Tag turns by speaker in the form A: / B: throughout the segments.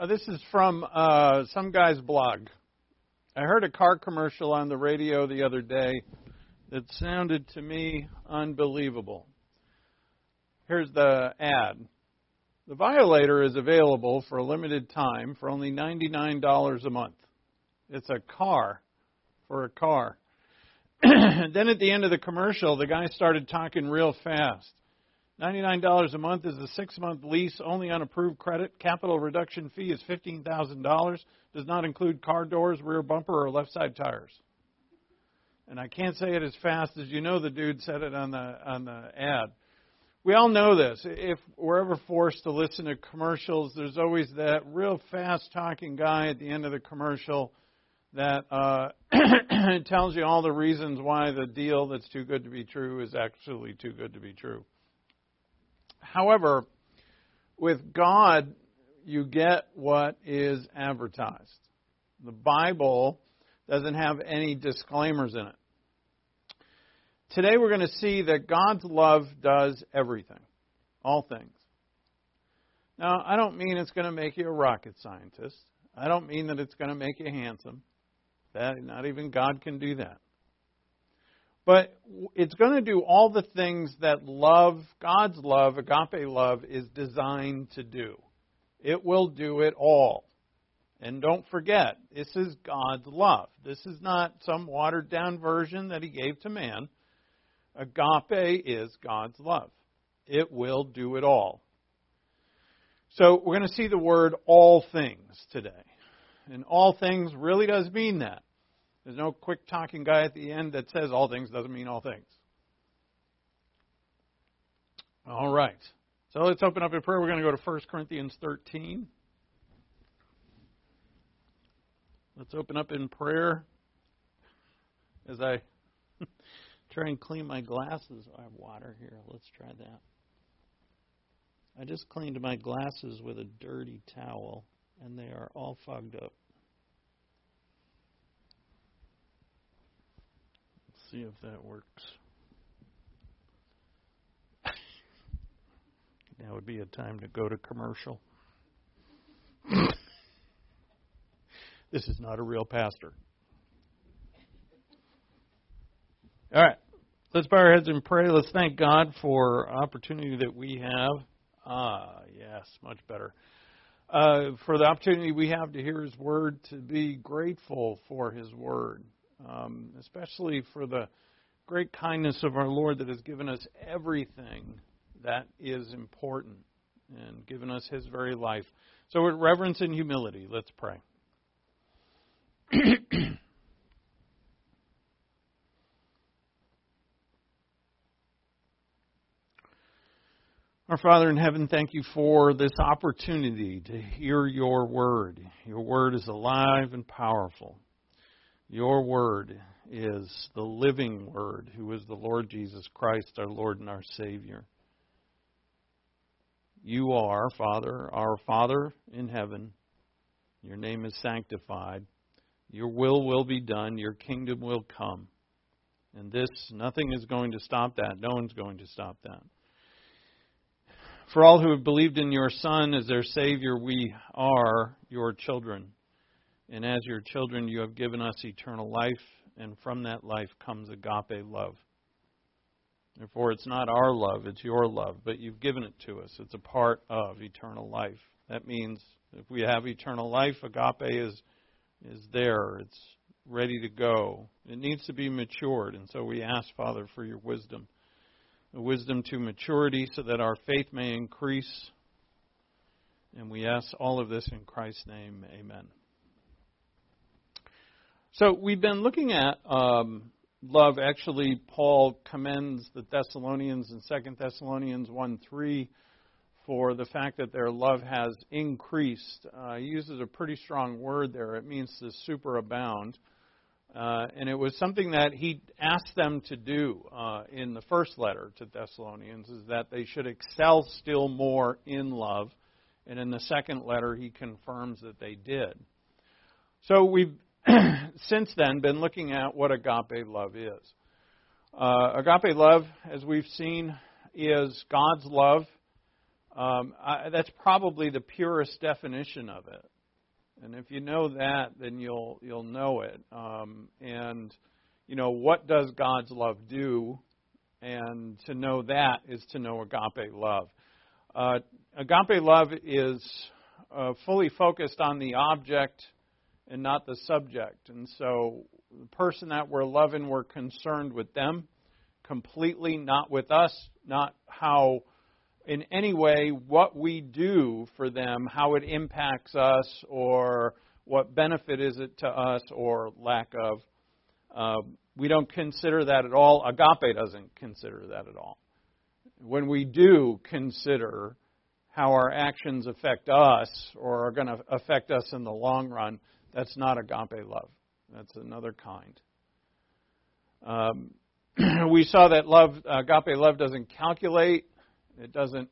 A: Uh, this is from uh, some guy's blog. I heard a car commercial on the radio the other day that sounded to me unbelievable. Here's the ad. The Violator is available for a limited time for only $99 a month. It's a car for a car. then at the end of the commercial, the guy started talking real fast. $99 a month is a six month lease only on approved credit. Capital reduction fee is $15,000. Does not include car doors, rear bumper, or left side tires. And I can't say it as fast as you know the dude said it on the, on the ad. We all know this. If we're ever forced to listen to commercials, there's always that real fast talking guy at the end of the commercial that uh, tells you all the reasons why the deal that's too good to be true is actually too good to be true. However, with God, you get what is advertised. The Bible doesn't have any disclaimers in it. Today we're going to see that God's love does everything, all things. Now, I don't mean it's going to make you a rocket scientist. I don't mean that it's going to make you handsome. That not even God can do that. But it's going to do all the things that love, God's love, agape love, is designed to do. It will do it all. And don't forget, this is God's love. This is not some watered down version that He gave to man. Agape is God's love. It will do it all. So we're going to see the word all things today. And all things really does mean that. There's no quick talking guy at the end that says all things doesn't mean all things. All right. So let's open up in prayer. We're going to go to 1 Corinthians 13. Let's open up in prayer as I try and clean my glasses. I have water here. Let's try that. I just cleaned my glasses with a dirty towel, and they are all fogged up. See if that works. now would be a time to go to commercial. this is not a real pastor. All right. Let's bow our heads and pray. Let's thank God for opportunity that we have. Ah, yes, much better. Uh, for the opportunity we have to hear His Word, to be grateful for His Word um, especially for the great kindness of our Lord that has given us everything that is important and given us His very life. So, with reverence and humility, let's pray. Our Father in heaven, thank you for this opportunity to hear your word. Your word is alive and powerful. Your word is the living word, who is the Lord Jesus Christ, our Lord and our Savior. You are, Father, our Father in heaven. Your name is sanctified. Your will will be done. Your kingdom will come. And this, nothing is going to stop that. No one's going to stop that. For all who have believed in your Son as their Savior, we are your children. And as your children, you have given us eternal life, and from that life comes agape love. Therefore, it's not our love, it's your love, but you've given it to us. It's a part of eternal life. That means if we have eternal life, agape is, is there. It's ready to go. It needs to be matured, and so we ask, Father, for your wisdom. The wisdom to maturity so that our faith may increase. And we ask all of this in Christ's name. Amen. So we've been looking at um, love. Actually, Paul commends the Thessalonians in 2 Thessalonians 1 3 for the fact that their love has increased. Uh, he uses a pretty strong word there. It means to superabound. Uh, and it was something that he asked them to do uh, in the first letter to Thessalonians, is that they should excel still more in love. And in the second letter, he confirms that they did. So we've since then been looking at what agape love is. Uh, agape love, as we've seen, is God's love Um, I, that's probably the purest definition of it. And if you know that, then you'll you'll know it. Um, and you know what does God's love do? And to know that is to know agape love. Uh, agape love is uh, fully focused on the object and not the subject. And so the person that we're loving, we're concerned with them completely, not with us, not how in any way what we do for them, how it impacts us, or what benefit is it to us, or lack of. Uh, we don't consider that at all. Agape doesn't consider that at all. When we do consider how our actions affect us or are going to affect us in the long run, that's not agape love. That's another kind. Um, we saw that love, agape love, doesn't calculate. It doesn't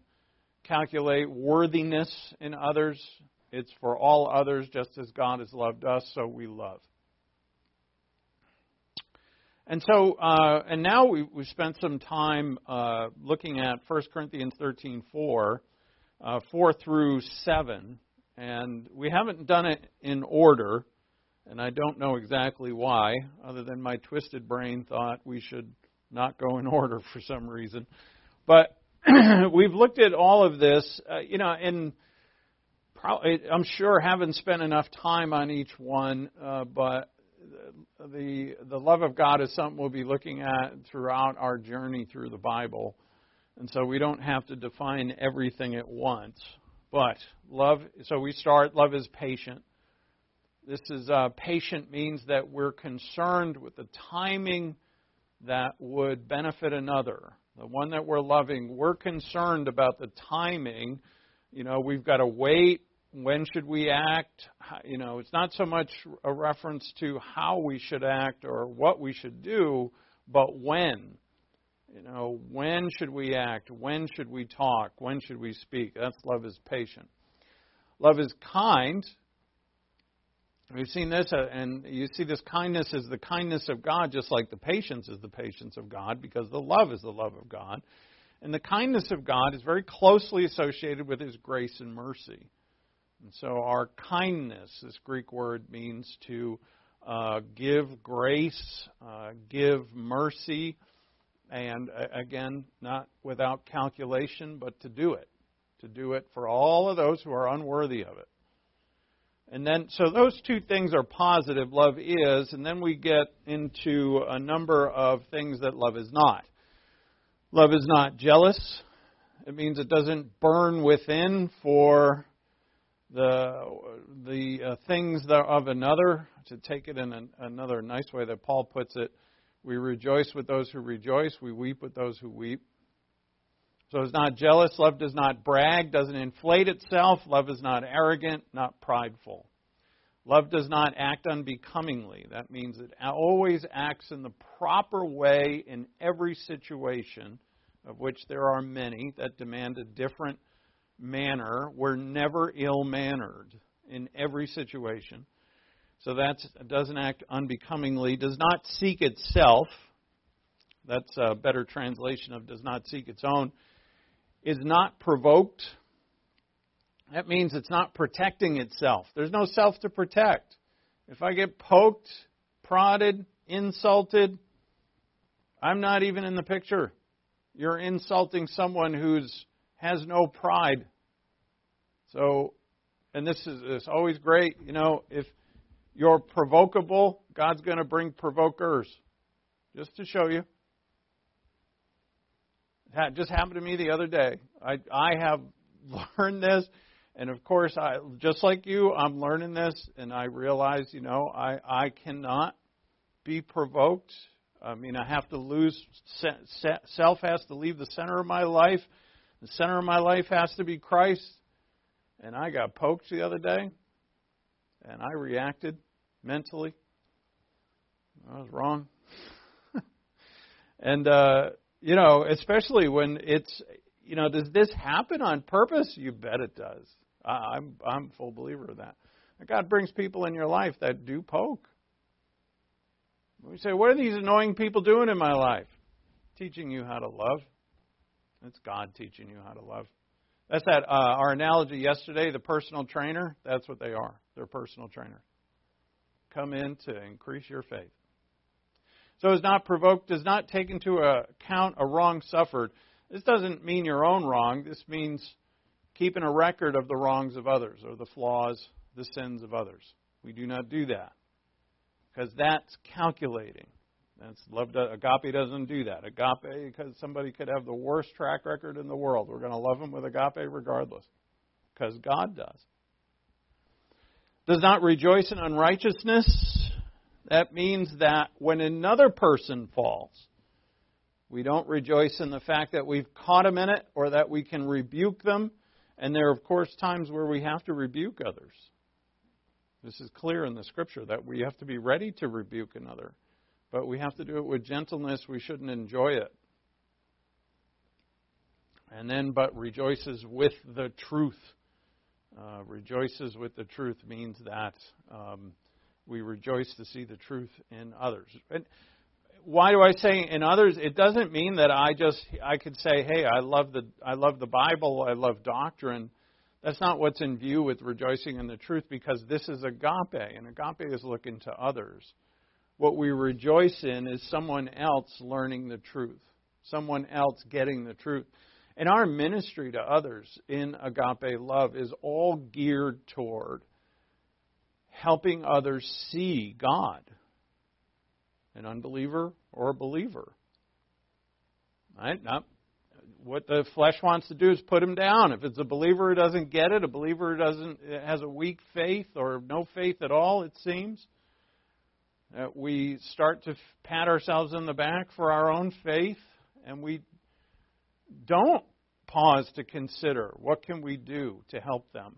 A: calculate worthiness in others. It's for all others, just as God has loved us, so we love. And so, uh, and now we, we spent some time uh, looking at 1 Corinthians 13 4, uh, 4 through 7. And we haven't done it in order, and I don't know exactly why, other than my twisted brain thought we should not go in order for some reason. But we've looked at all of this, uh, you know, and I'm sure haven't spent enough time on each one, uh, but the the love of God is something we'll be looking at throughout our journey through the Bible, and so we don't have to define everything at once. But love, so we start. Love is patient. This is uh, patient means that we're concerned with the timing that would benefit another, the one that we're loving. We're concerned about the timing. You know, we've got to wait when should we act? You know, it's not so much a reference to how we should act or what we should do, but when. You know, when should we act? When should we talk? When should we speak? That's love is patient. Love is kind. We've seen this, uh, and you see this kindness is the kindness of God, just like the patience is the patience of God, because the love is the love of God. And the kindness of God is very closely associated with His grace and mercy. And so our kindness, this Greek word means to uh, give grace, uh, give mercy, and uh, again, not without calculation, but to do it. To do it for all of those who are unworthy of it. And then, so those two things are positive, love is, and then we get into a number of things that love is not. Love is not jealous. It means it doesn't burn within for the the uh, things of another. To take it in an, another nice way that Paul puts it, we rejoice with those who rejoice, we weep with those who weep. So it's not jealous. Love does not brag, doesn't inflate itself. Love is not arrogant, not prideful. Love does not act unbecomingly. That means it always acts in the proper way in every situation, of which there are many that demand a different manner. We're never ill mannered in every situation. So that doesn't act unbecomingly, does not seek itself. That's a better translation of does not seek its own. Is not provoked. That means it's not protecting itself. There's no self to protect. If I get poked, prodded, insulted, I'm not even in the picture. You're insulting someone who's has no pride. So, and this is always great, you know, if you're provocable, God's going to bring provokers. Just to show you. It just happened to me the other day. I I have learned this, and of course, I just like you, I'm learning this, and I realize, you know, I I cannot be provoked. I mean, I have to lose self has to leave the center of my life the center of my life has to be Christ. And I got poked the other day, and I reacted mentally. I was wrong. and, uh, you know, especially when it's, you know, does this happen on purpose? You bet it does. I'm, I'm full believer of that. God brings people in your life that do poke. We say, what are these annoying people doing in my life? Teaching you how to love. It's God teaching you how to love. That's that uh, our analogy yesterday, the personal trainer. That's what they are. They're personal trainer. Come in to increase your faith. So is not provoked, does not take into account a wrong suffered. This doesn't mean your own wrong. This means keeping a record of the wrongs of others or the flaws, the sins of others. We do not do that because that's calculating. That's love. Agape doesn't do that. Agape, because somebody could have the worst track record in the world, we're going to love them with agape regardless, because God does. Does not rejoice in unrighteousness. That means that when another person falls, we don't rejoice in the fact that we've caught them in it or that we can rebuke them. And there are, of course, times where we have to rebuke others. This is clear in the scripture that we have to be ready to rebuke another, but we have to do it with gentleness. We shouldn't enjoy it. And then, but rejoices with the truth. Uh, rejoices with the truth means that um, we rejoice to see the truth in others. And why do I say in others? It doesn't mean that I just I could say, "Hey, I love the I love the Bible, I love doctrine." That's not what's in view with rejoicing in the truth because this is agape, and agape is looking to others. What we rejoice in is someone else learning the truth, someone else getting the truth. And our ministry to others in agape love is all geared toward helping others see God, an unbeliever or a believer. Right? Not what the flesh wants to do is put him down. If it's a believer who doesn't get it, a believer who doesn't has a weak faith or no faith at all, it seems, uh, we start to pat ourselves in the back for our own faith, and we don't pause to consider what can we do to help them.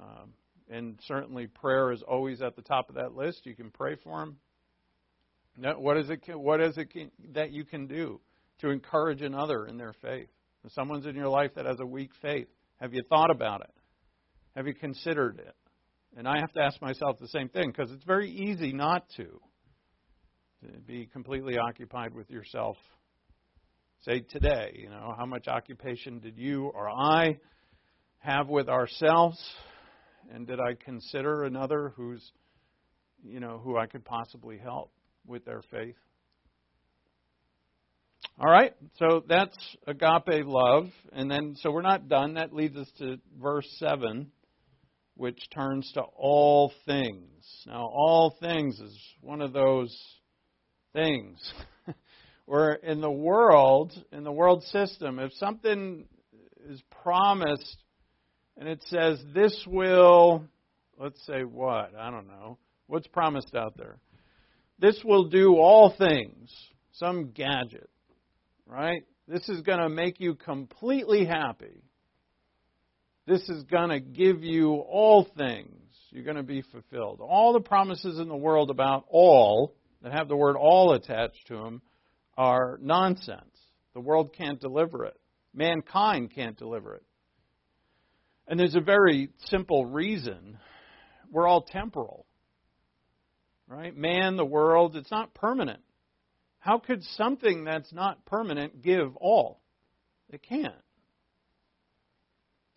A: Um, and certainly, prayer is always at the top of that list. You can pray for them. What is it? What is it that you can do? to encourage another in their faith. If someone's in your life that has a weak faith, have you thought about it? Have you considered it? And I have to ask myself the same thing because it's very easy not to. To be completely occupied with yourself. Say today, you know, how much occupation did you or I have with ourselves? And did I consider another who's, you know, who I could possibly help with their faith? All right, so that's agape love. And then, so we're not done. That leads us to verse 7, which turns to all things. Now, all things is one of those things where in the world, in the world system, if something is promised and it says this will, let's say what? I don't know. What's promised out there? This will do all things, some gadget right? This is going to make you completely happy. This is going to give you all things. You're going to be fulfilled. All the promises in the world about all, that have the word all attached to them, are nonsense. The world can't deliver it. Mankind can't deliver it. And there's a very simple reason. We're all temporal. Right? Man, the world, it's not permanent. How could something that's not permanent give all? It can't.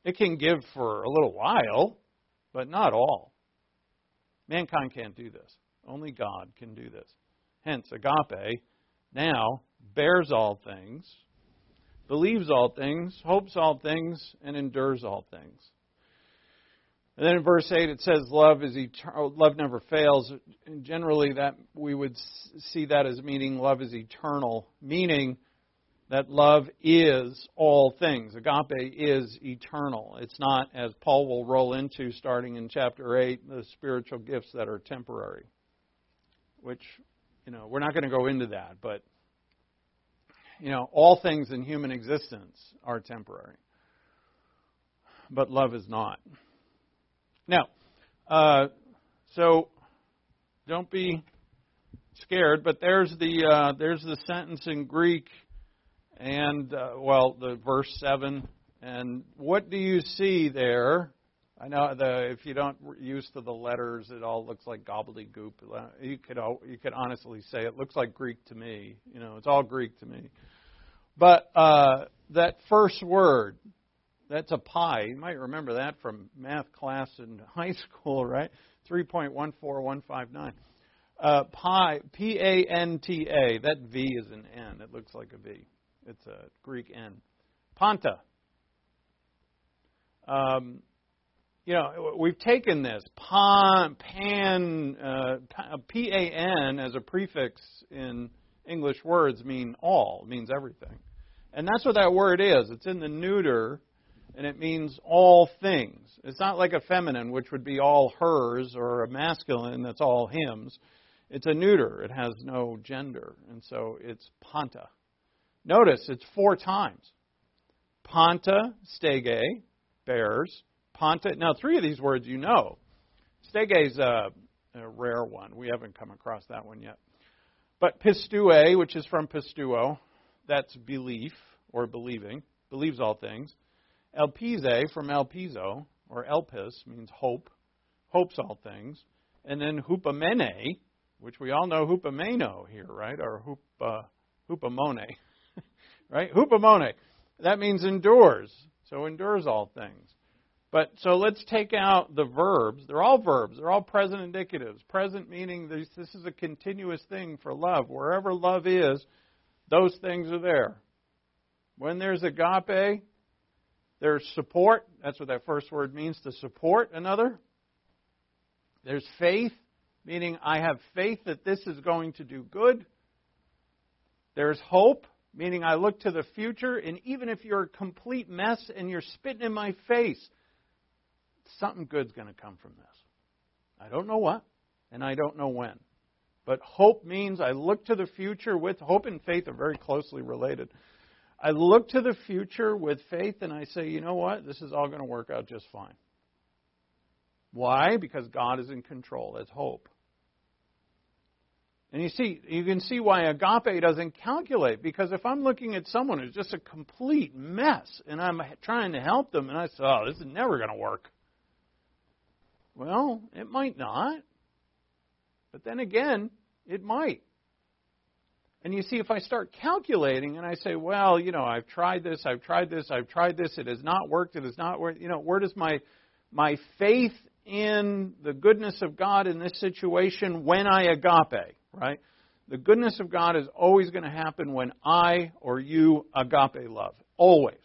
A: It can give for a little while, but not all. Mankind can't do this. Only God can do this. Hence, agape now bears all things, believes all things, hopes all things, and endures all things. And then in verse 8 it says love is eternal, love never fails. And generally that we would see that as meaning love is eternal, meaning that love is all things. Agape is eternal. It's not as Paul will roll into starting in chapter 8 the spiritual gifts that are temporary. Which, you know, we're not going to go into that, but you know, all things in human existence are temporary. But love is not. Now, uh, so don't be scared, but there's the uh, there's the sentence in Greek, and uh, well, the verse seven. And what do you see there? I know the if you don't use to the letters, it all looks like gobbledygook. You could you could honestly say it looks like Greek to me. You know, it's all Greek to me. But uh, that first word, That's a pi. You might remember that from math class in high school, right? 3.14159. Uh, pi, P A N T A. That V is an N. It looks like a V. It's a Greek N. Panta. Um, you know, we've taken this pan, pan uh, P A N as a prefix in English words mean all, means everything. And that's what that word is. It's in the neuter, and it means all things. It's not like a feminine, which would be all hers, or a masculine that's all hims. It's a neuter. It has no gender. And so it's panta. Notice it's four times. Panta, stege, bears. Now, three of these words you know. Stege is a, a rare one. We haven't come across that one yet. But pistue, which is from pisteuo, that's belief or believing, believes all things. Elpise from elpizo, or elpis, means hope, hopes all things. And then hupamene, which we all know hupameno here, right? Or hupa, hupomone, right? Hupomone. That means endures. So endures all things. But so let's take out the verbs. They're all verbs. They're all present indicatives. Present meaning this, this is a continuous thing for love. Wherever love is, those things are there. When there's agape, there's support. That's what that first word means to support another. There's faith, meaning I have faith that this is going to do good. There's hope, meaning I look to the future, and even if you're a complete mess and you're spitting in my face, something good's going to come from this. I don't know what, and I don't know when. But hope means I look to the future with hope and faith are very closely related. I look to the future with faith and I say, you know what? This is all going to work out just fine. Why? Because God is in control. That's hope. And you see, you can see why agape doesn't calculate. Because if I'm looking at someone who's just a complete mess and I'm trying to help them and I say, oh, this is never going to work. Well, it might not. But then again, it might. And you see, if I start calculating and I say, well, you know, I've tried this, I've tried this, I've tried this, it has not worked, it has not worked, you know, where does my, my faith in the goodness of God in this situation when I agape, right? The goodness of God is always going to happen when I or you agape love. Always.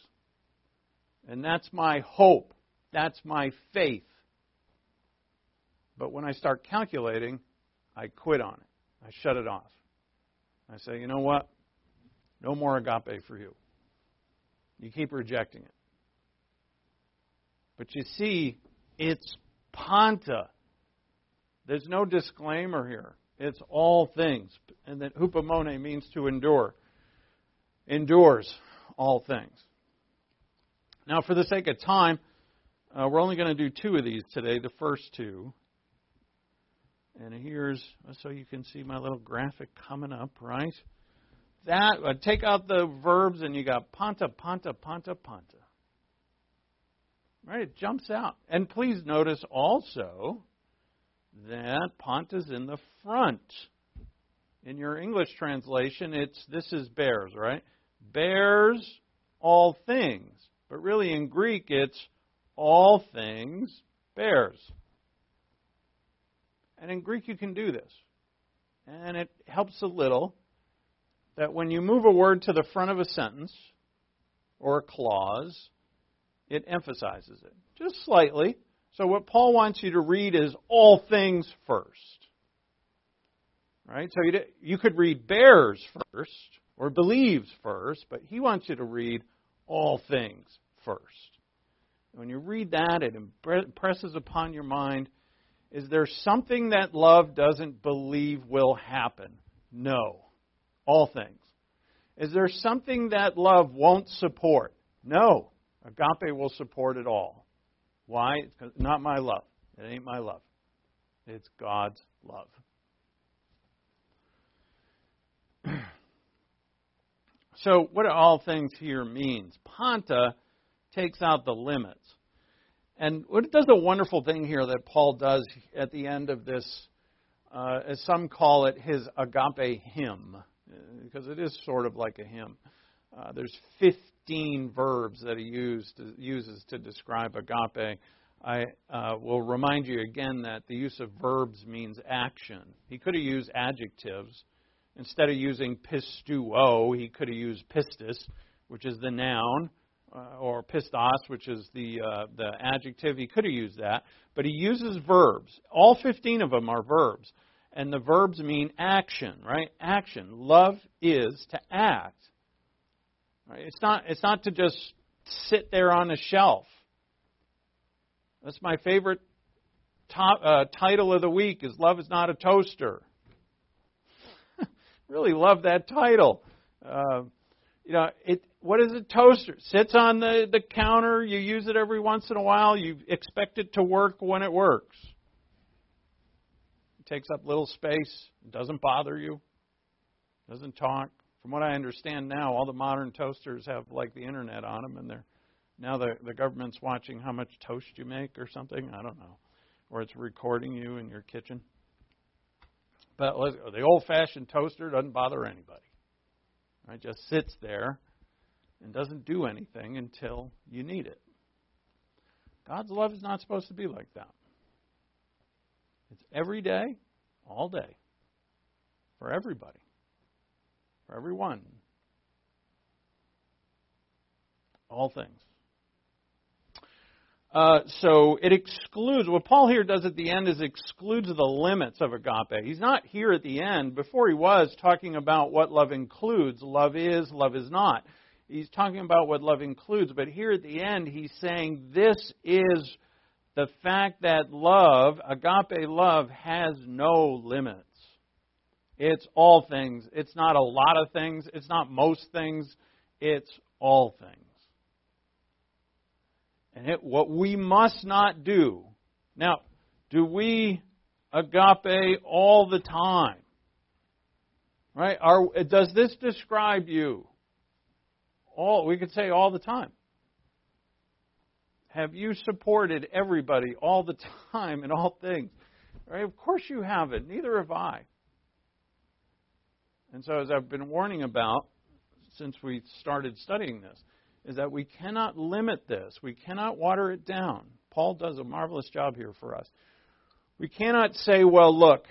A: And that's my hope. That's my faith. But when I start calculating, I quit on it. I shut it off. I say, you know what? No more agape for you. You keep rejecting it. But you see, it's panta. There's no disclaimer here. It's all things. And that hupomone means to endure. Endures all things. Now, for the sake of time, uh, we're only going to do two of these today, the first two. And here's, so you can see my little graphic coming up, right? That, uh, take out the verbs and you got panta, panta, panta, panta. Right? It jumps out. And please notice also that panta's in the front. In your English translation, it's this is bears, right? Bears all things. But really in Greek, it's all things bears. And in Greek, you can do this. And it helps a little that when you move a word to the front of a sentence or a clause, it emphasizes it just slightly. So, what Paul wants you to read is all things first. Right? So, you, you could read bears first or believes first, but he wants you to read all things first. When you read that, it impresses upon your mind is there something that love doesn't believe will happen? No. All things. Is there something that love won't support? No. Agape will support it all. Why? It's not my love. It ain't my love. It's God's love. so, what all things here means? Panta takes out the limits. And it does a wonderful thing here that Paul does at the end of this, uh, as some call it, his agape hymn, because it is sort of like a hymn. Uh, there's 15 verbs that he used, uses to describe agape. I uh, will remind you again that the use of verbs means action. He could have used adjectives. Instead of using pisteuo, he could have used pistis, which is the noun, uh, or pistos, which is the uh, the adjective. He could have used that, but he uses verbs. All 15 of them are verbs, and the verbs mean action, right? Action. Love is to act. Right? It's not. It's not to just sit there on a shelf. That's my favorite top, uh, title of the week. Is love is not a toaster. really love that title. Uh, you know, it. What is a toaster? It Sits on the the counter. You use it every once in a while. You expect it to work when it works. It takes up little space. It doesn't bother you. it Doesn't talk from what I understand now, all the modern toasters have like the internet on them, and they're now the the government's watching how much toast you make or something. I don't know, or it's recording you in your kitchen. But the old-fashioned toaster doesn't bother anybody. It just sits there and doesn't do anything until you need it. God's love is not supposed to be like that. It's every day, all day, for everybody for everyone. All things. Uh, so it excludes, what Paul here does at the end is excludes the limits of agape. He's not here at the end, before he was, talking about what love includes. Love is, love is not. He's talking about what love includes, but here at the end, he's saying this is the fact that love, agape love, has no limits. It's all things. It's not a lot of things. It's not most things. It's all things. And it, what we must not do. Now, do we agape all the time? Right? Are, does this describe you? All we could say all the time. Have you supported everybody all the time in all things? Right? Of course you haven't. Neither have I. And so, as I've been warning about since we started studying this, is that we cannot limit this. We cannot water it down. Paul does a marvelous job here for us. We cannot say, well, look,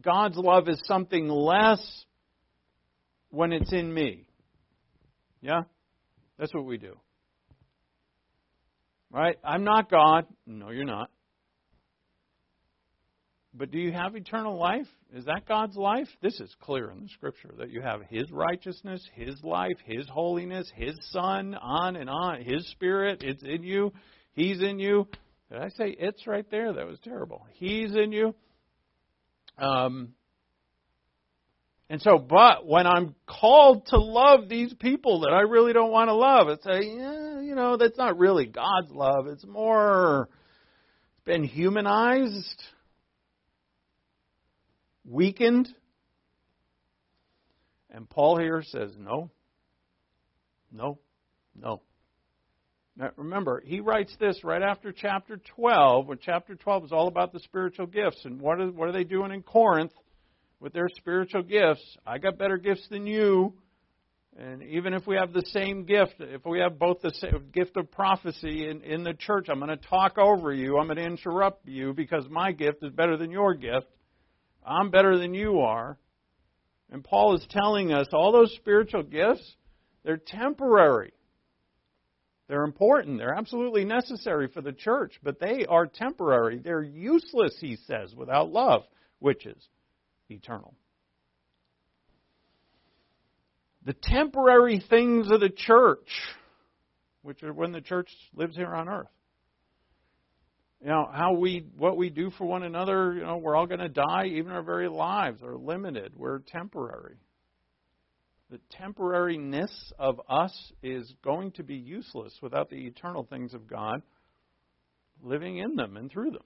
A: God's love is something less when it's in me. Yeah? That's what we do. Right? I'm not God. No, you're not. But do you have eternal life? Is that God's life? This is clear in the scripture that you have His righteousness, His life, His holiness, His Son, on and on. His Spirit, it's in you. He's in you. Did I say it's right there? That was terrible. He's in you. Um, and so, but when I'm called to love these people that I really don't want to love, it's a, yeah, you know, that's not really God's love. It's more it's been humanized weakened? And Paul here says, no, no, no. Now, remember, he writes this right after chapter 12, when chapter 12 is all about the spiritual gifts. And what are, what are they doing in Corinth with their spiritual gifts? I got better gifts than you. And even if we have the same gift, if we have both the same gift of prophecy in, in the church, I'm going to talk over you. I'm going to interrupt you because my gift is better than your gift. I'm better than you are. And Paul is telling us all those spiritual gifts, they're temporary. They're important. They're absolutely necessary for the church, but they are temporary. They're useless, he says, without love, which is eternal. The temporary things of the church, which are when the church lives here on earth, you know how we what we do for one another you know we're all going to die even our very lives are limited. We're temporary. The temporariness of us is going to be useless without the eternal things of god living in them and through them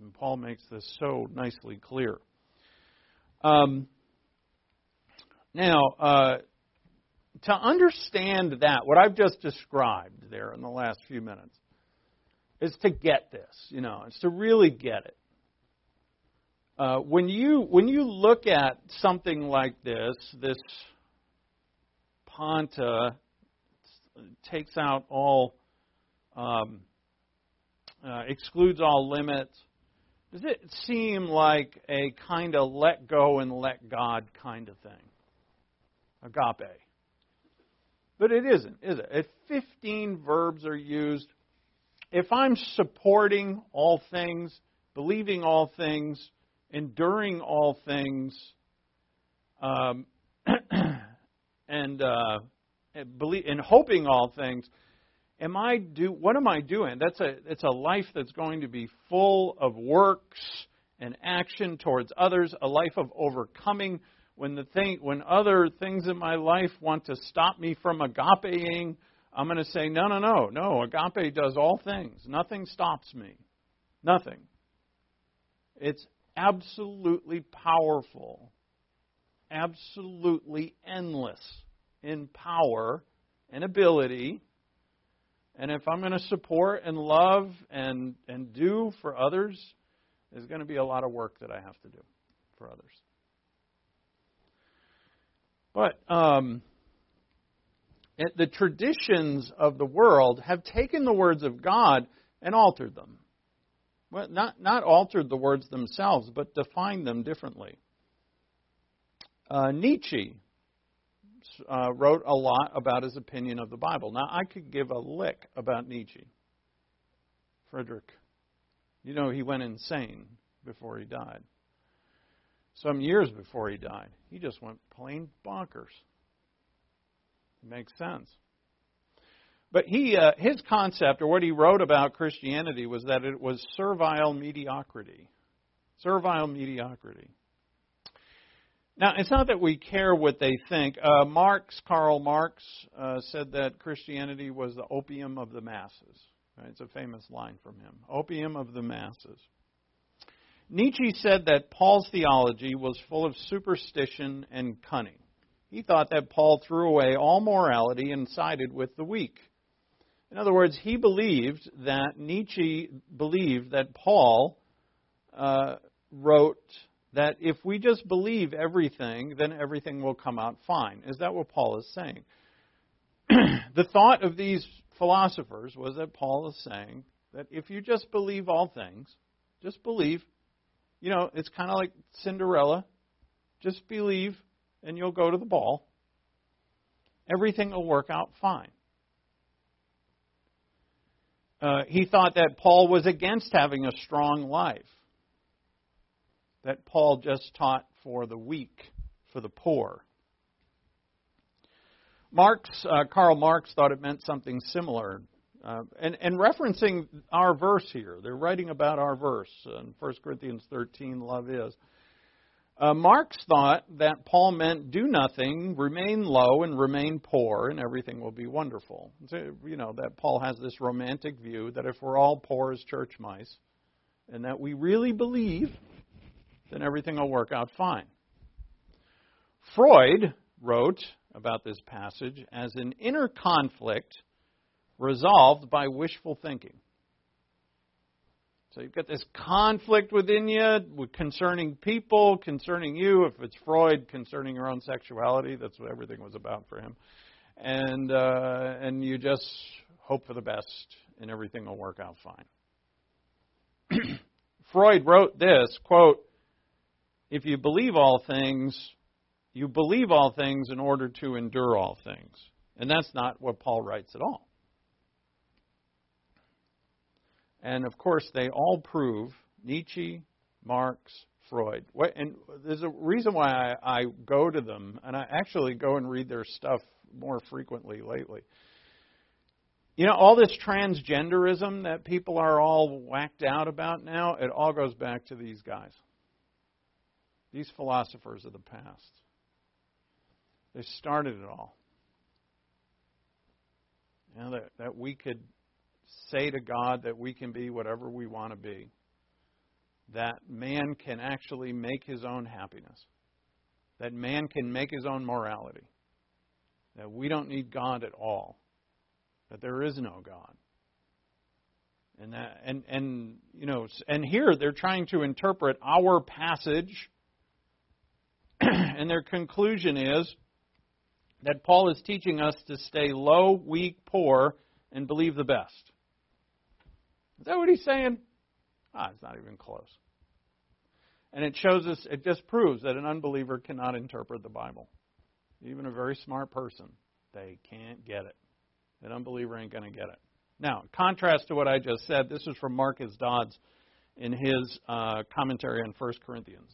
A: and paul makes this so nicely clear um, now uh, to understand that what i've just described there in the last few minutes is to get this, you know, it's to really get it. Uh, when you when you look at something like this, this panta takes out all, um, uh, excludes all limits. Does it seem like a kind of let go and let God kind of thing? Agape. But it isn't, is it? If 15 verbs are used, if I'm supporting all things, believing all things, enduring all things, um, and uh, believe, and hoping all things, am I do what am I doing? That's a it's a life that's going to be full of works and action towards others, a life of overcoming when the thing when other things in my life want to stop me from agapeing, I'm going to say no, no, no, no. Agape does all things. Nothing stops me. Nothing. It's absolutely powerful, absolutely endless in power and ability. And if I'm going to support and love and, and do for others, there's going to be a lot of work that I have to do for others. But um, it, the traditions of the world have taken the words of God and altered them. Well, not, not altered the words themselves, but defined them differently. Uh, Nietzsche uh, wrote a lot about his opinion of the Bible. Now, I could give a lick about Nietzsche. Frederick, you know, he went insane before he died some years before he died. He just went plain bonkers. Makes sense. But he, uh, his concept, or what he wrote about Christianity, was that it was servile mediocrity. Servile mediocrity. Now, it's not that we care what they think. Uh, Marx, Karl Marx, uh, said that Christianity was the opium of the masses. Right? It's a famous line from him. Opium of the masses. Nietzsche said that Paul's theology was full of superstition and cunning. He thought that Paul threw away all morality and sided with the weak. In other words, he believed that Nietzsche believed that Paul uh, wrote that if we just believe everything, then everything will come out fine. Is that what Paul is saying? the thought of these philosophers was that Paul is saying that if you just believe all things, just believe, you know, it's kind of like Cinderella. Just believe and you'll go to the ball. Everything will work out fine. Uh, he thought that Paul was against having a strong life. That Paul just taught for the weak, for the poor. Marx, uh, Karl Marx thought it meant something similar uh, and, and referencing our verse here, they're writing about our verse in 1 Corinthians 13, love is. Uh, Marx thought that Paul meant do nothing, remain low, and remain poor, and everything will be wonderful. So, you know, that Paul has this romantic view that if we're all poor as church mice, and that we really believe, then everything will work out fine. Freud wrote about this passage as an inner conflict resolved by wishful thinking. So you've got this conflict within you concerning people, concerning you. If it's Freud, concerning your own sexuality, that's what everything was about for him. And uh, and you just hope for the best, and everything will work out fine. Freud wrote this quote: "If you believe all things, you believe all things in order to endure all things." And that's not what Paul writes at all. And of course, they all prove Nietzsche, Marx, Freud. And there's a reason why I, go to them, and I actually go and read their stuff more frequently lately. You know, all this transgenderism that people are all whacked out about now, it all goes back to these guys. These philosophers of the past. They started it all. Know, that, that we could say to God that we can be whatever we want to be. That man can actually make his own happiness. That man can make his own morality. That we don't need God at all. That there is no God. And that and and you know and here they're trying to interpret our passage and their conclusion is that Paul is teaching us to stay low, weak, poor, and believe the best. Is that what he's saying? Ah, it's not even close. And it shows us, it just proves that an unbeliever cannot interpret the Bible. Even a very smart person, they can't get it. An unbeliever ain't going to get it. Now, contrast to what I just said, this is from Marcus Dods in his uh, commentary on 1 Corinthians.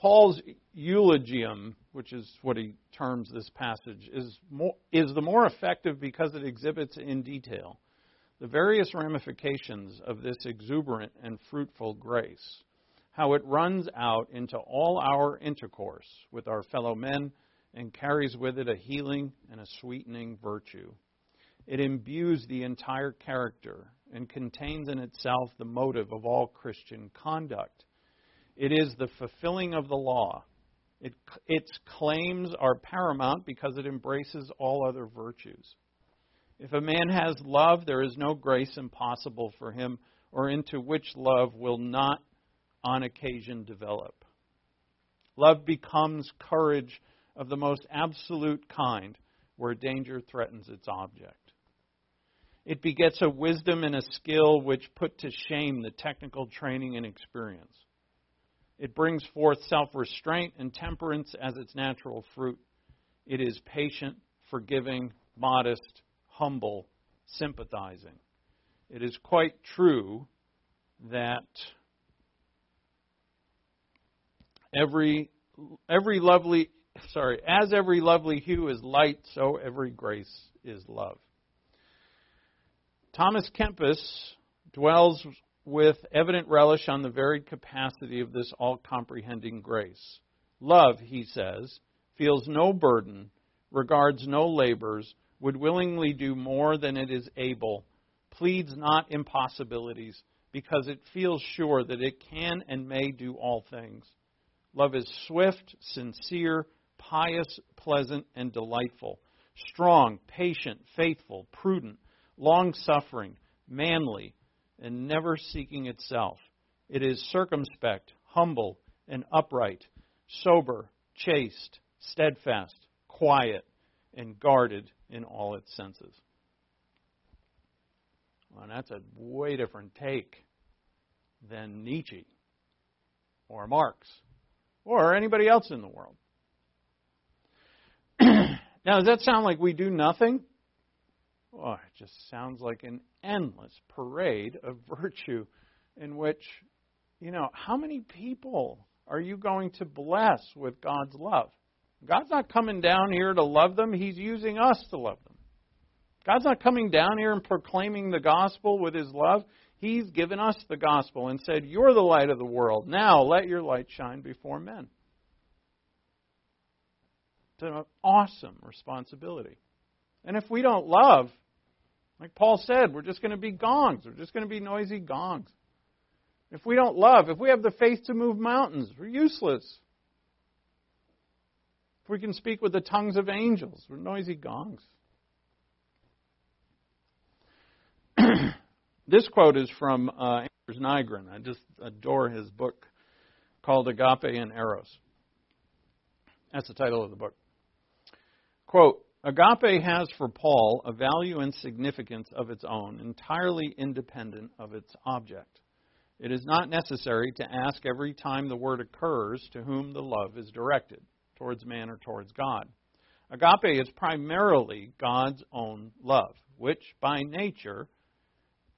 A: Paul's eulogium, which is what he terms this passage, is, more, is the more effective because it exhibits in detail the various ramifications of this exuberant and fruitful grace, how it runs out into all our intercourse with our fellow men and carries with it a healing and a sweetening virtue. It imbues the entire character and contains in itself the motive of all Christian conduct. It is the fulfilling of the law. It, its claims are paramount because it embraces all other virtues. If a man has love, there is no grace impossible for him, or into which love will not on occasion develop. Love becomes courage of the most absolute kind where danger threatens its object. It begets a wisdom and a skill which put to shame the technical training and experience. It brings forth self restraint and temperance as its natural fruit. It is patient, forgiving, modest, humble, sympathizing. It is quite true that every every lovely sorry, as every lovely hue is light, so every grace is love. Thomas Kempis dwells with evident relish on the varied capacity of this all comprehending grace. Love, he says, feels no burden, regards no labors, would willingly do more than it is able, pleads not impossibilities, because it feels sure that it can and may do all things. Love is swift, sincere, pious, pleasant, and delightful, strong, patient, faithful, prudent, long suffering, manly, and never seeking itself. It is circumspect, humble, and upright, sober, chaste, steadfast, quiet, and guarded in all its senses. Well, that's a way different take than Nietzsche or Marx or anybody else in the world. now, does that sound like we do nothing? Oh, it just sounds like an endless parade of virtue in which, you know, how many people are you going to bless with God's love? God's not coming down here to love them, He's using us to love them. God's not coming down here and proclaiming the gospel with His love. He's given us the gospel and said, You're the light of the world. Now let your light shine before men. It's an awesome responsibility. And if we don't love, like Paul said, we're just going to be gongs. We're just going to be noisy gongs. If we don't love, if we have the faith to move mountains, we're useless. If we can speak with the tongues of angels, we're noisy gongs. this quote is from uh, Anders Nygren. I just adore his book called Agape and Eros. That's the title of the book. Quote, Agape has for Paul a value and significance of its own, entirely independent of its object. It is not necessary to ask every time the word occurs to whom the love is directed, towards man or towards God. Agape is primarily God's own love, which by nature,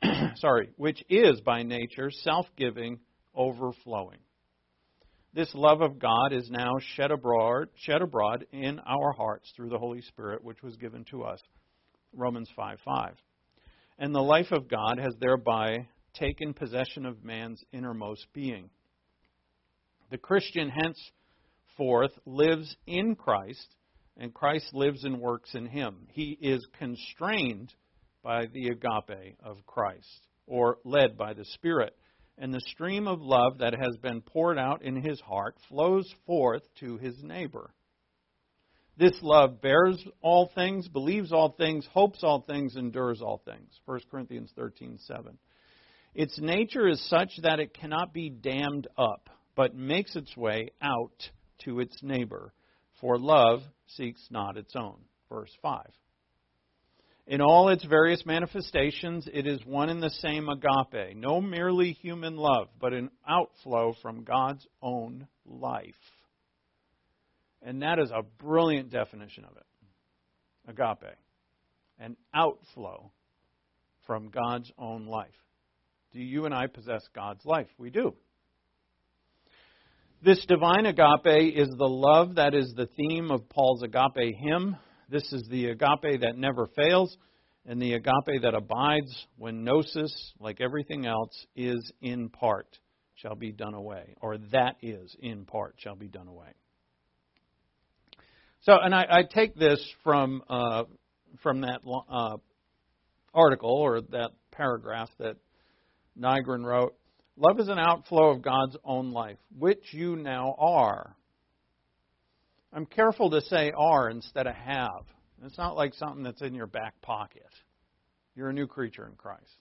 A: sorry, which is by nature self-giving, overflowing. This love of God is now shed abroad, shed abroad in our hearts through the Holy Spirit, which was given to us. Romans 5 5. And the life of God has thereby taken possession of man's innermost being. The Christian henceforth lives in Christ, and Christ lives and works in him. He is constrained by the agape of Christ, or led by the Spirit and the stream of love that has been poured out in his heart flows forth to his neighbor. This love bears all things, believes all things, hopes all things, endures all things. 1 Corinthians 13:7. Its nature is such that it cannot be dammed up, but makes its way out to its neighbor, For love seeks not its own. Verse 5. In all its various manifestations, it is one and the same agape, no merely human love, but an outflow from God's own life. And that is a brilliant definition of it agape, an outflow from God's own life. Do you and I possess God's life? We do. This divine agape is the love that is the theme of Paul's agape hymn. This is the agape that never fails and the agape that abides when gnosis, like everything else, is in part shall be done away, or that is in part shall be done away. So, and I, I take this from uh, from that uh, article or that paragraph that Nygren wrote. Love is an outflow of God's own life, which you now are. I'm careful to say are instead of have. It's not like something that's in your back pocket. You're a new creature in Christ.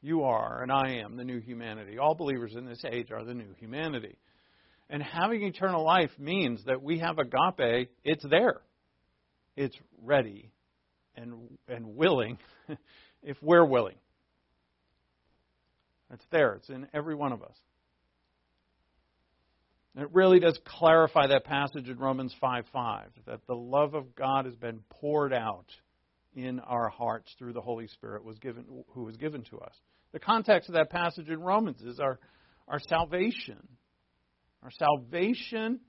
A: You are, and I am, the new humanity. All believers in this age are the new humanity. And having eternal life means that we have agape, it's there. It's ready and, and willing if we're willing. It's there. It's in every one of us. And it really does clarify that passage in Romans 5 5 that the love of God has been poured out in our hearts through the Holy Spirit was given, who was given to us. The context of that passage in Romans is our, our salvation. Our salvation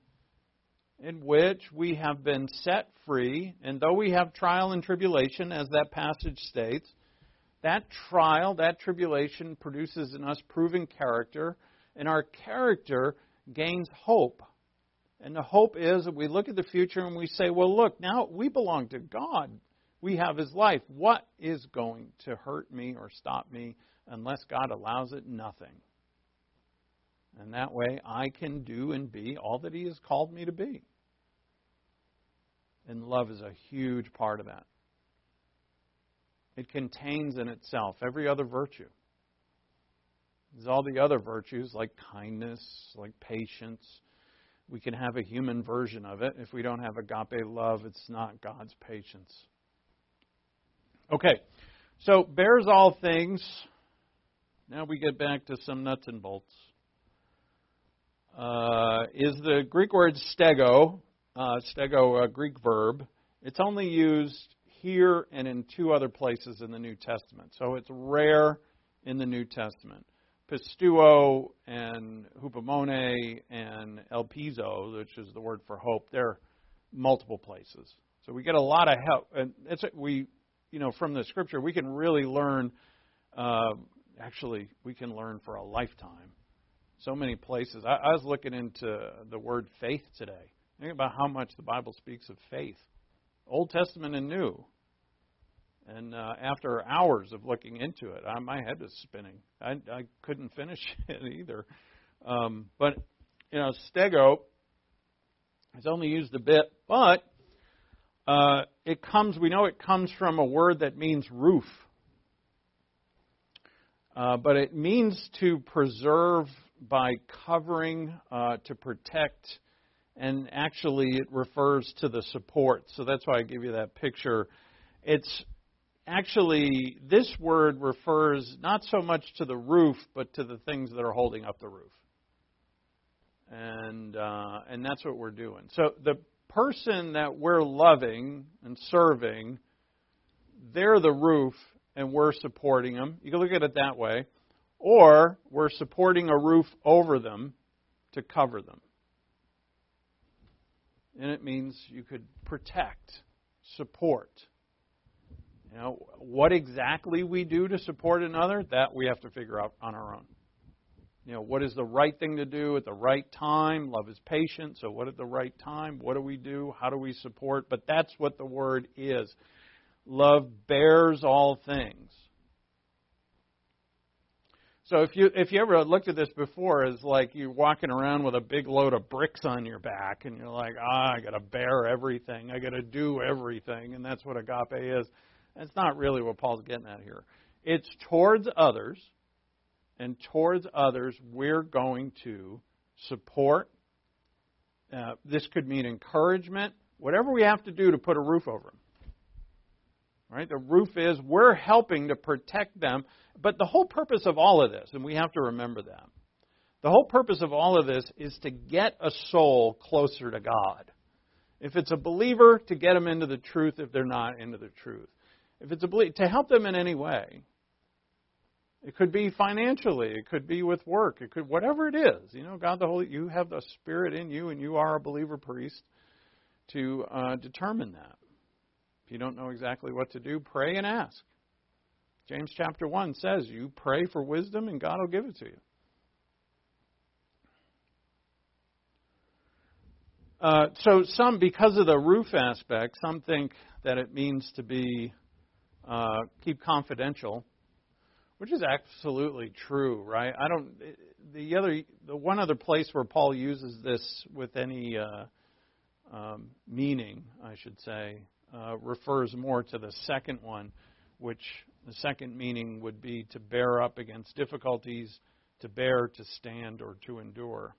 A: in which we have been set free, and though we have trial and tribulation, as that passage states, that trial, that tribulation produces in us proven character, and our character gains hope. And the hope is that we look at the future and we say, well, look, now we belong to God. We have His life. What is going to hurt me or stop me unless God allows it? Nothing. And that way I can do and be all that He has called me to be. And love is a huge part of that. It contains in itself every other virtue. There's all the other virtues like kindness, like patience. We can have a human version of it. If we don't have agape love, it's not God's patience. Okay, so bears all things. Now we get back to some nuts and bolts. Uh, is the Greek word stego, uh, stego, a Greek verb. It's only used here and in two other places in the New Testament. So it's rare in the New Testament. Pisteuo and hupomone and elpizo, which is the word for hope, they're multiple places. So we get a lot of help, and it's we you know, from the scripture, we can really learn. Uh, actually, we can learn for a lifetime. So many places. I, I was looking into the word faith today. Think about how much the Bible speaks of faith, Old Testament and New. And uh, after hours of looking into it, I, my head was spinning. I, I couldn't finish it either. Um, but you know, stego is only used a bit, but uh, it comes, we know it comes from a word that means roof. Uh, but it means to preserve by covering, uh, to protect, and actually it refers to the support. So that's why I give you that picture. It's actually, this word refers not so much to the roof, but to the things that are holding up the roof. And, uh, and that's what we're doing. So the person that we're loving and serving, they're the roof and we're supporting them. You can look at it that way. Or we're supporting a roof over them to cover them. And it means you could protect, support. You know, what exactly we do to support another, that we have to figure out on our own you know, what is the right thing to do at the right time? Love is patient, so what at the right time? What do we do? How do we support? But that's what the word is. Love bears all things. So if you if you ever looked at this before as like you're walking around with a big load of bricks on your back and you're like, ah, I got to bear everything, I got to do everything, and that's what agape is. That's not really what Paul's getting at here. It's towards others and towards others, we're going to support, uh, this could mean encouragement, whatever we have to do to put a roof over them. Right? The roof is we're helping to protect them, but the whole purpose of all of this, and we have to remember that, the whole purpose of all of this is to get a soul closer to God. If it's a believer, to get them into the truth if they're not into the truth. If it's a belief, to help them in any way. It could be financially. It could be with work. It could whatever it is. You know, God the Holy, you have the Spirit in you, and you are a believer priest to uh, determine that. If you don't know exactly what to do, pray and ask. James chapter one says, "You pray for wisdom, and God will give it to you." Uh, so some, because of the roof aspect, some think that it means to be uh, keep confidential which is absolutely true, right? I don't. The other, the one other place where Paul uses this with any uh, um, meaning, I should say, uh, refers more to the second one, which the second meaning would be to bear up against difficulties, to bear, to stand, or to endure.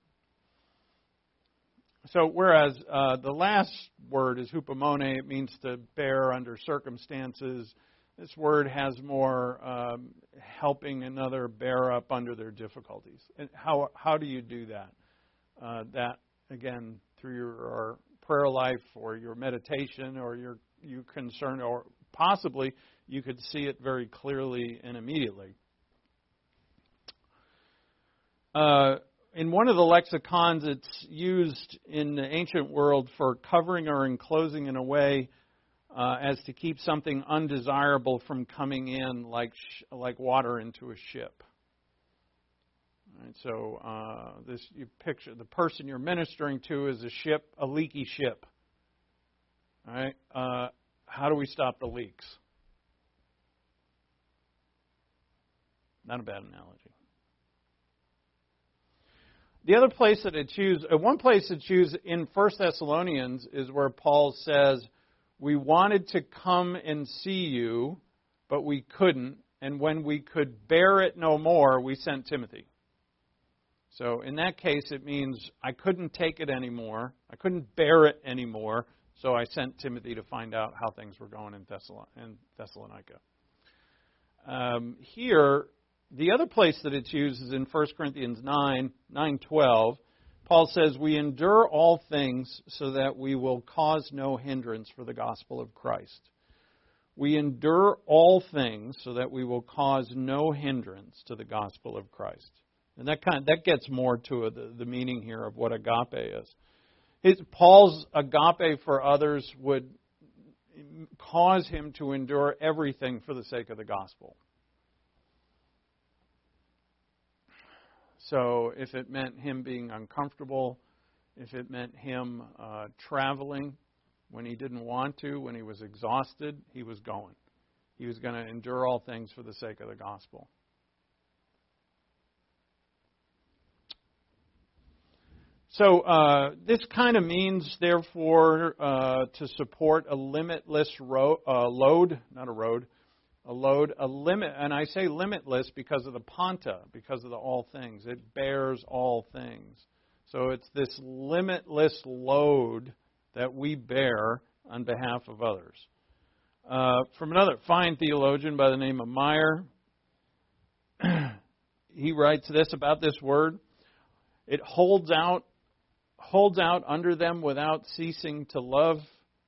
A: So, whereas uh, the last word is hupomone, it means to bear under circumstances this word has more um, helping another bear up under their difficulties. And how how do you do that? Uh, that again through your prayer life or your meditation or your you concern or possibly you could see it very clearly and immediately. Uh, in one of the lexicons, it's used in the ancient world for covering or enclosing in a way uh, as to keep something undesirable from coming in like sh- like water into a ship. Right, so uh, this you picture the person you're ministering to is a ship, a leaky ship. All right, uh, how do we stop the leaks? Not a bad analogy. The other place that it's used, uh, one place it's used in First Thessalonians is where Paul says we wanted to come and see you, but we couldn't. And when we could bear it no more, we sent Timothy. So in that case, it means I couldn't take it anymore. I couldn't bear it anymore. So I sent Timothy to find out how things were going in, Thessalonica. Um, here, the other place that it's used is in 1 Corinthians 9, 9.12. Paul says, We endure all things so that we will cause no hindrance for the gospel of Christ. We endure all things so that we will cause no hindrance to the gospel of Christ. And that kind of, that gets more to the, the meaning here of what agape is. His, Paul's agape for others would cause him to endure everything for the sake of the gospel. So if it meant him being uncomfortable, if it meant him uh, traveling when he didn't want to, when he was exhausted, he was going. He was going to endure all things for the sake of the gospel. So uh, this kind of means, therefore, uh, to support a limitless ro- uh, load, not a road, a load, a limit, and I say limitless because of the panta, because of the all things. It bears all things. So it's this limitless load that we bear on behalf of others. Uh, from another fine theologian by the name of Meyer, he writes this about this word. It holds out, holds out under them without ceasing to love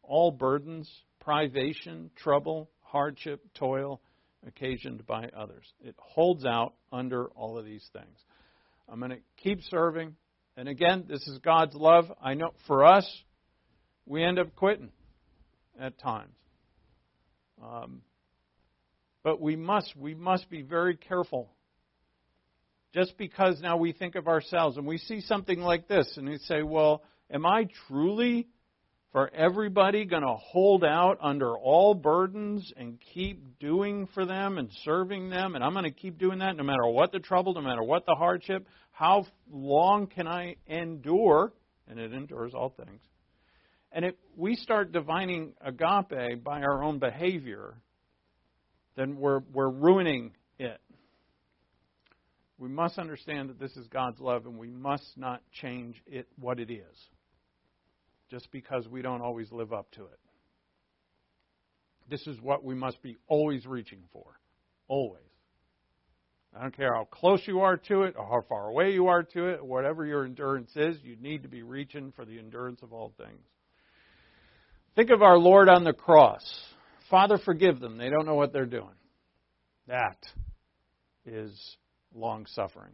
A: all burdens, privation, trouble, hardship, toil occasioned by others. It holds out under all of these things. I'm going to keep serving. And again, this is God's love. I know for us, we end up quitting at times. Um, but we must we must be very careful. Just because now we think of ourselves and we see something like this and we say, "Well, am I truly for everybody going to hold out under all burdens and keep doing for them and serving them? And I'm going to keep doing that no matter what the trouble, no matter what the hardship. How long can I endure? And it endures all things. And if we start divining agape by our own behavior, then we're, we're ruining it. We must understand that this is God's love and we must not change it what it is. Just because we don't always live up to it. This is what we must be always reaching for. Always. I don't care how close you are to it or how far away you are to it, whatever your endurance is, you need to be reaching for the endurance of all things. Think of our Lord on the cross. Father, forgive them. They don't know what they're doing. That is long suffering.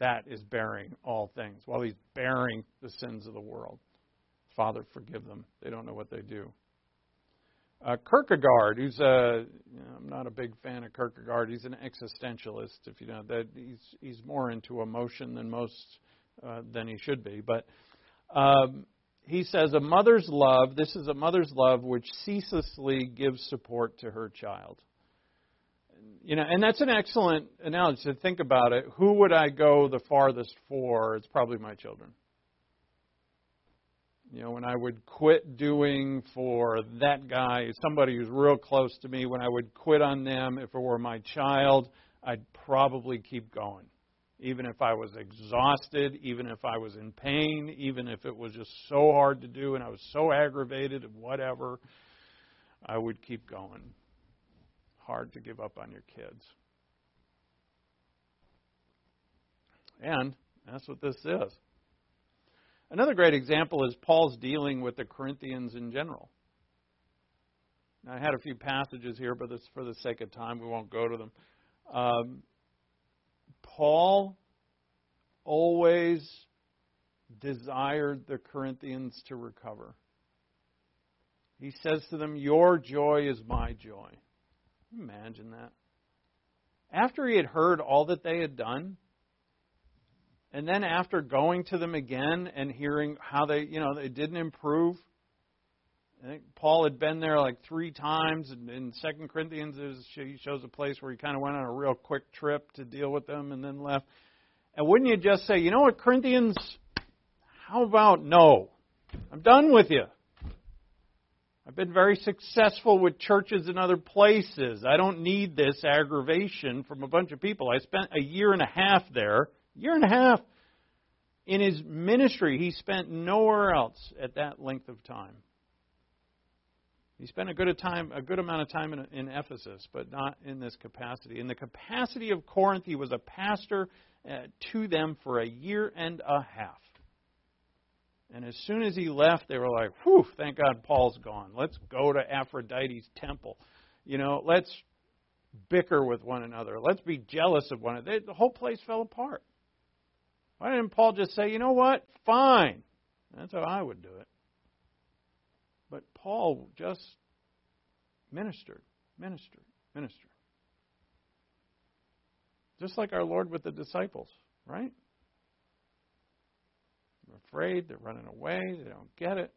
A: That is bearing all things. While he's bearing the sins of the world. Father, forgive them. They don't know what they do. Uh, Kierkegaard, who's a, you know, I'm not a big fan of Kierkegaard. He's an existentialist, if you know that. He's he's more into emotion than most uh, than he should be. But um, he says a mother's love. This is a mother's love which ceaselessly gives support to her child. You know, and that's an excellent analogy to think about it. Who would I go the farthest for? It's probably my children. You know, when I would quit doing for that guy, somebody who's real close to me, when I would quit on them, if it were my child, I'd probably keep going. Even if I was exhausted, even if I was in pain, even if it was just so hard to do and I was so aggravated and whatever, I would keep going. Hard to give up on your kids. And that's what this is. Another great example is Paul's dealing with the Corinthians in general. Now, I had a few passages here, but for the sake of time, we won't go to them. Um, Paul always desired the Corinthians to recover. He says to them, Your joy is my joy. Imagine that. After he had heard all that they had done, and then after going to them again and hearing how they, you know, they didn't improve. I think Paul had been there like three times, and in Second Corinthians, he shows a place where he kind of went on a real quick trip to deal with them and then left. And wouldn't you just say, you know what, Corinthians, how about no? I'm done with you. I've been very successful with churches in other places. I don't need this aggravation from a bunch of people. I spent a year and a half there year and a half. In his ministry, he spent nowhere else at that length of time. He spent a good, time, a good amount of time in, in Ephesus, but not in this capacity. In the capacity of Corinth, he was a pastor uh, to them for a year and a half. And as soon as he left, they were like, whew, thank God Paul's gone. Let's go to Aphrodite's temple. You know, let's bicker with one another. Let's be jealous of one another. The whole place fell apart. Why didn't Paul just say, you know what? Fine. That's how I would do it. But Paul just ministered, ministered, ministered. Just like our Lord with the disciples, right? They're afraid, they're running away, they don't get it.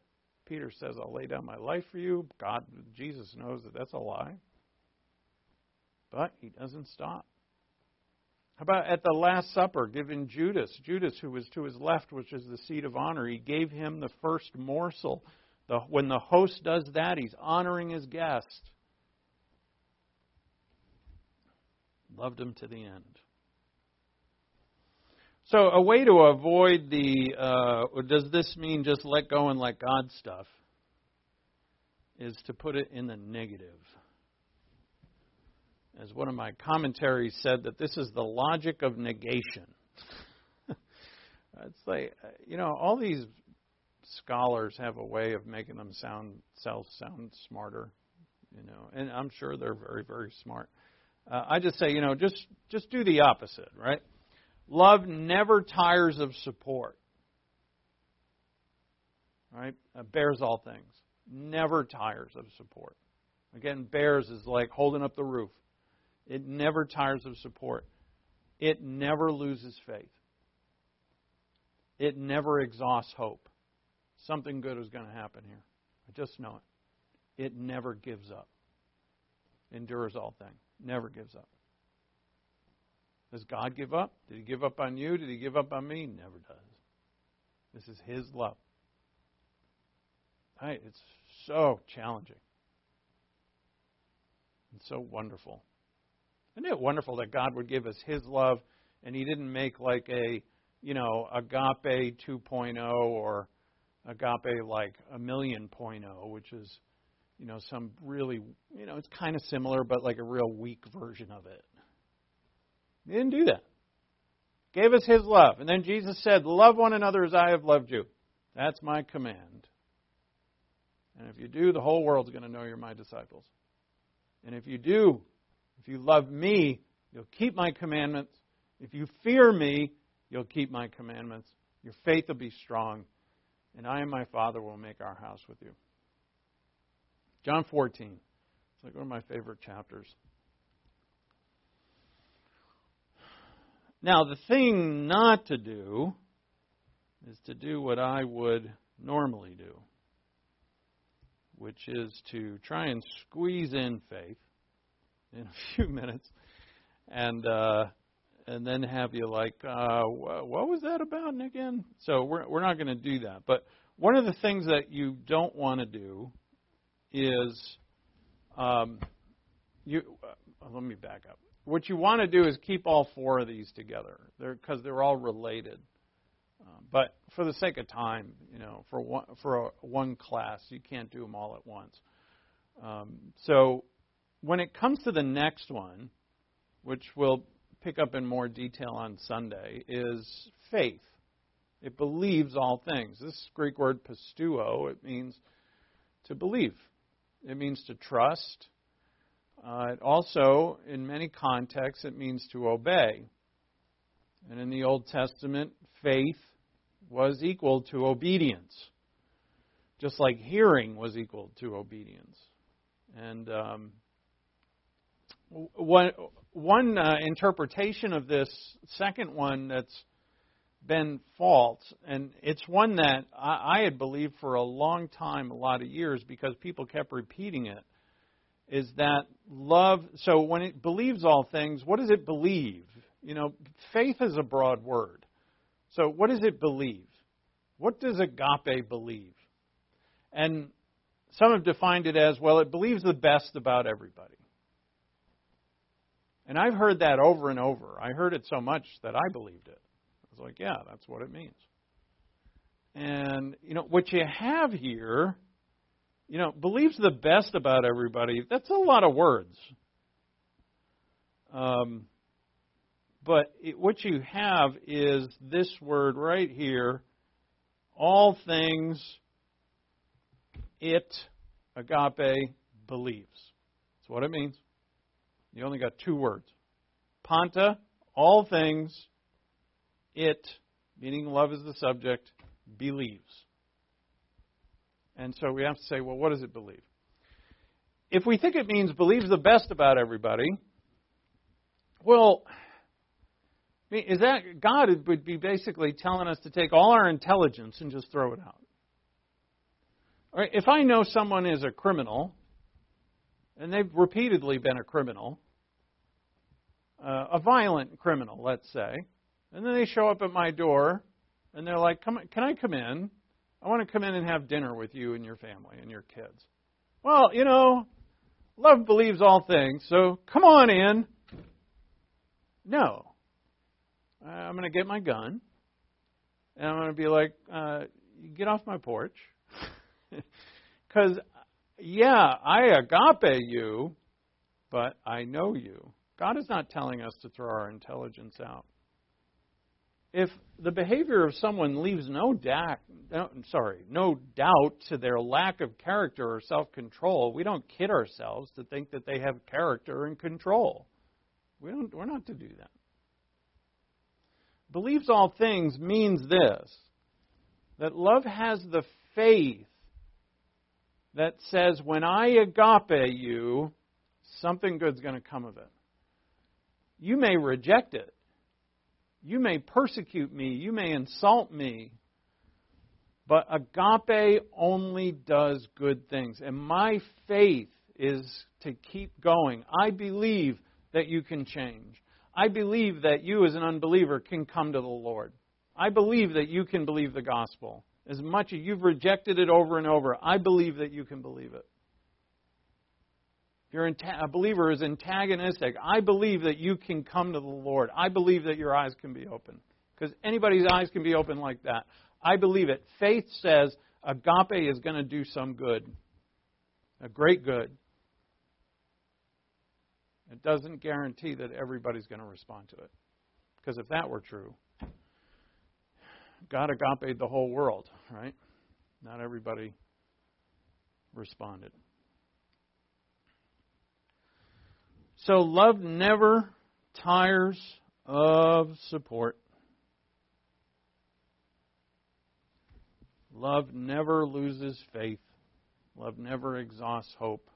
A: Peter says, I'll lay down my life for you. God, Jesus knows that that's a lie. But he doesn't stop. How about at the Last Supper, giving Judas, Judas who was to his left, which is the seat of honor, he gave him the first morsel. The, when the host does that, he's honoring his guest. Loved him to the end. So, a way to avoid the uh, does this mean just let go and let God stuff is to put it in the negative as one of my commentaries said, that this is the logic of negation. it's like, you know, all these scholars have a way of making them sound sound smarter, you know, and I'm sure they're very, very smart. Uh, I just say, you know, just just do the opposite, right? Love never tires of support. Right? Uh, bears all things. Never tires of support. Again, bears is like holding up the roof. It never tires of support. It never loses faith. It never exhausts hope. Something good is going to happen here. I just know it. It never gives up. Endures all things. Never gives up. Does God give up? Did He give up on you? Did He give up on me? Never does. This is His love. It's so challenging and so wonderful. Isn't it wonderful that God would give us His love and He didn't make like a, you know, agape 2.0 or, agape like a million point oh, which is, you know, some really, you know, it's kind of similar, but like a real weak version of it. He didn't do that. Gave us his love. And then Jesus said, Love one another as I have loved you. That's my command. And if you do, the whole world's going to know you're my disciples. And if you do, if you love me, you'll keep my commandments. If you fear me, you'll keep my commandments. Your faith will be strong. And I and my Father will make our house with you. John 14. It's like one of my favorite chapters. Now, the thing not to do is to do what I would normally do, which is to try and squeeze in faith in a few minutes and uh, and then have you like, uh, what was that about again? So we're we're not going to do that. But one of the things that you don't want to do is, um, you. Uh, let me back up. What you want to do is keep all four of these together, because they're, they're all related. Um, but for the sake of time, you know, for one for a, one class, you can't do them all at once. Um, so when it comes to the next one, which we'll pick up in more detail on Sunday, is faith. It believes all things. This Greek word pisteuo, it means to believe. It means to trust. Uh, it also, in many contexts, it means to obey. And in the Old Testament, faith was equal to obedience, just like hearing was equal to obedience. And um, one, one uh, interpretation of this second one that's been false, and it's one that I, I had believed for a long time, a lot of years, because people kept repeating it, is that love. So when it believes all things, what does it believe? You know, faith is a broad word. So what does it believe? What does agape believe? And some have defined it as well, it believes the best about everybody. And I've heard that over and over. I heard it so much that I believed it. I was like, yeah, that's what it means. And, you know, what you have here, you know, believes the best about everybody, that's a lot of words. Um, but it, what you have is this word right here all things it, agape, believes. That's what it means. You only got two words. Panta, all things, it, meaning love is the subject, believes. And so we have to say, well, what does it believe? If we think it means believes the best about everybody, well, is that God would be basically telling us to take all our intelligence and just throw it out? Right, if I know someone is a criminal, and they've repeatedly been a criminal, uh, a violent criminal, let's say, and then they show up at my door and they're like, "Come, can I come in? I want to come in and have dinner with you and your family and your kids." Well, you know, love believes all things, so come on in. No, I'm going to get my gun and I'm going to be like, uh, "Get off my porch," because yeah, I agape you, but I know you. God is not telling us to throw our intelligence out. If the behavior of someone leaves no doubt, no, sorry, no doubt to their lack of character or self-control, we don't kid ourselves to think that they have character and control. We don't, we're not to do that. Believes all things means this that love has the faith that says, when I agape you, something good's going to come of it. You may reject it. You may persecute me. You may insult me. But agape only does good things. And my faith is to keep going. I believe that you can change. I believe that you, as an unbeliever, can come to the Lord. I believe that you can believe the gospel. As much as you've rejected it over and over, I believe that you can believe it. If you're a believer is antagonistic, I believe that you can come to the Lord. I believe that your eyes can be open. Because anybody's eyes can be open like that. I believe it. Faith says, agape is going to do some good, a great good. It doesn't guarantee that everybody's going to respond to it. Because if that were true, God agape the whole world, right? Not everybody responded. So love never tires of support. Love never loses faith. Love never exhausts hope.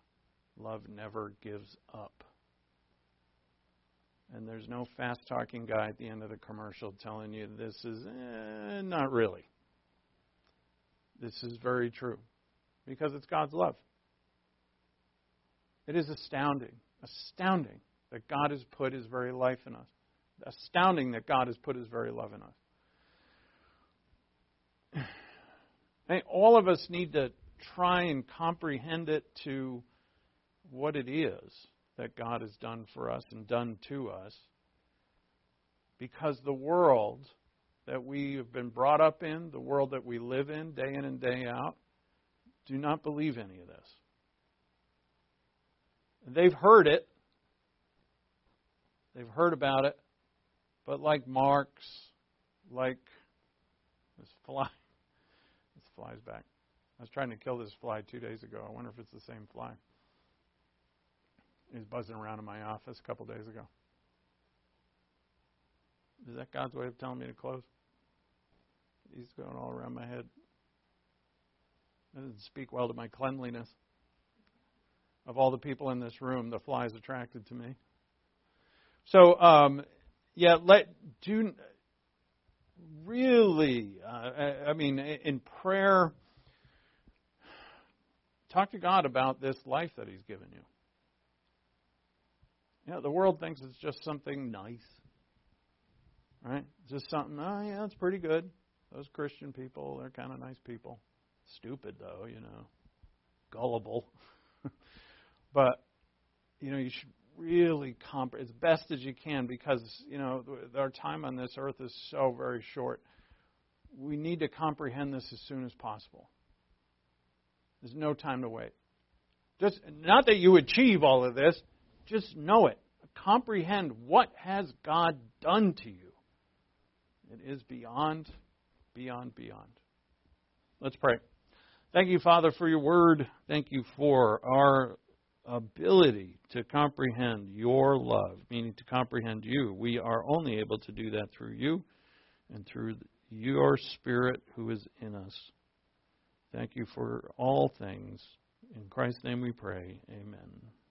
A: Love never gives up. And there's no fast talking guy at the end of the commercial telling you this is eh, not really. This is very true because it's God's love. It is astounding, astounding that God has put His very life in us. Astounding that God has put His very love in us. And all of us need to try and comprehend it to what it is that God has done for us and done to us. Because the world that we have been brought up in, the world that we live in day in and day out, do not believe any of this. They've heard it. They've heard about it. But like Marx, like this fly, this fly's back. I was trying to kill this fly two days ago. I wonder if it's the same fly. He was buzzing around in my office a couple days ago. Is that God's way of telling me to close? He's going all around my head. That doesn't speak well to my cleanliness. Of all the people in this room, the fly is attracted to me. So, um, yeah, let do really. Uh, I mean, in prayer, talk to God about this life that He's given you. You know, the world thinks it's just something nice, right? Just something. Oh, yeah, that's pretty good. Those Christian people, they're kind of nice people. Stupid though, you know, gullible. but you know, you should really comp as best as you can because you know our time on this earth is so very short. We need to comprehend this as soon as possible. There's no time to wait. Just not that you achieve all of this, just know it. Comprehend what has God done to you. It is beyond, beyond, beyond. Let's pray. Thank you, Father, for your word. Thank you for our ability to comprehend your love, meaning to comprehend you. We are only able to do that through you and through your Spirit who is in us. Thank you for all things. In Christ's name we pray. Amen.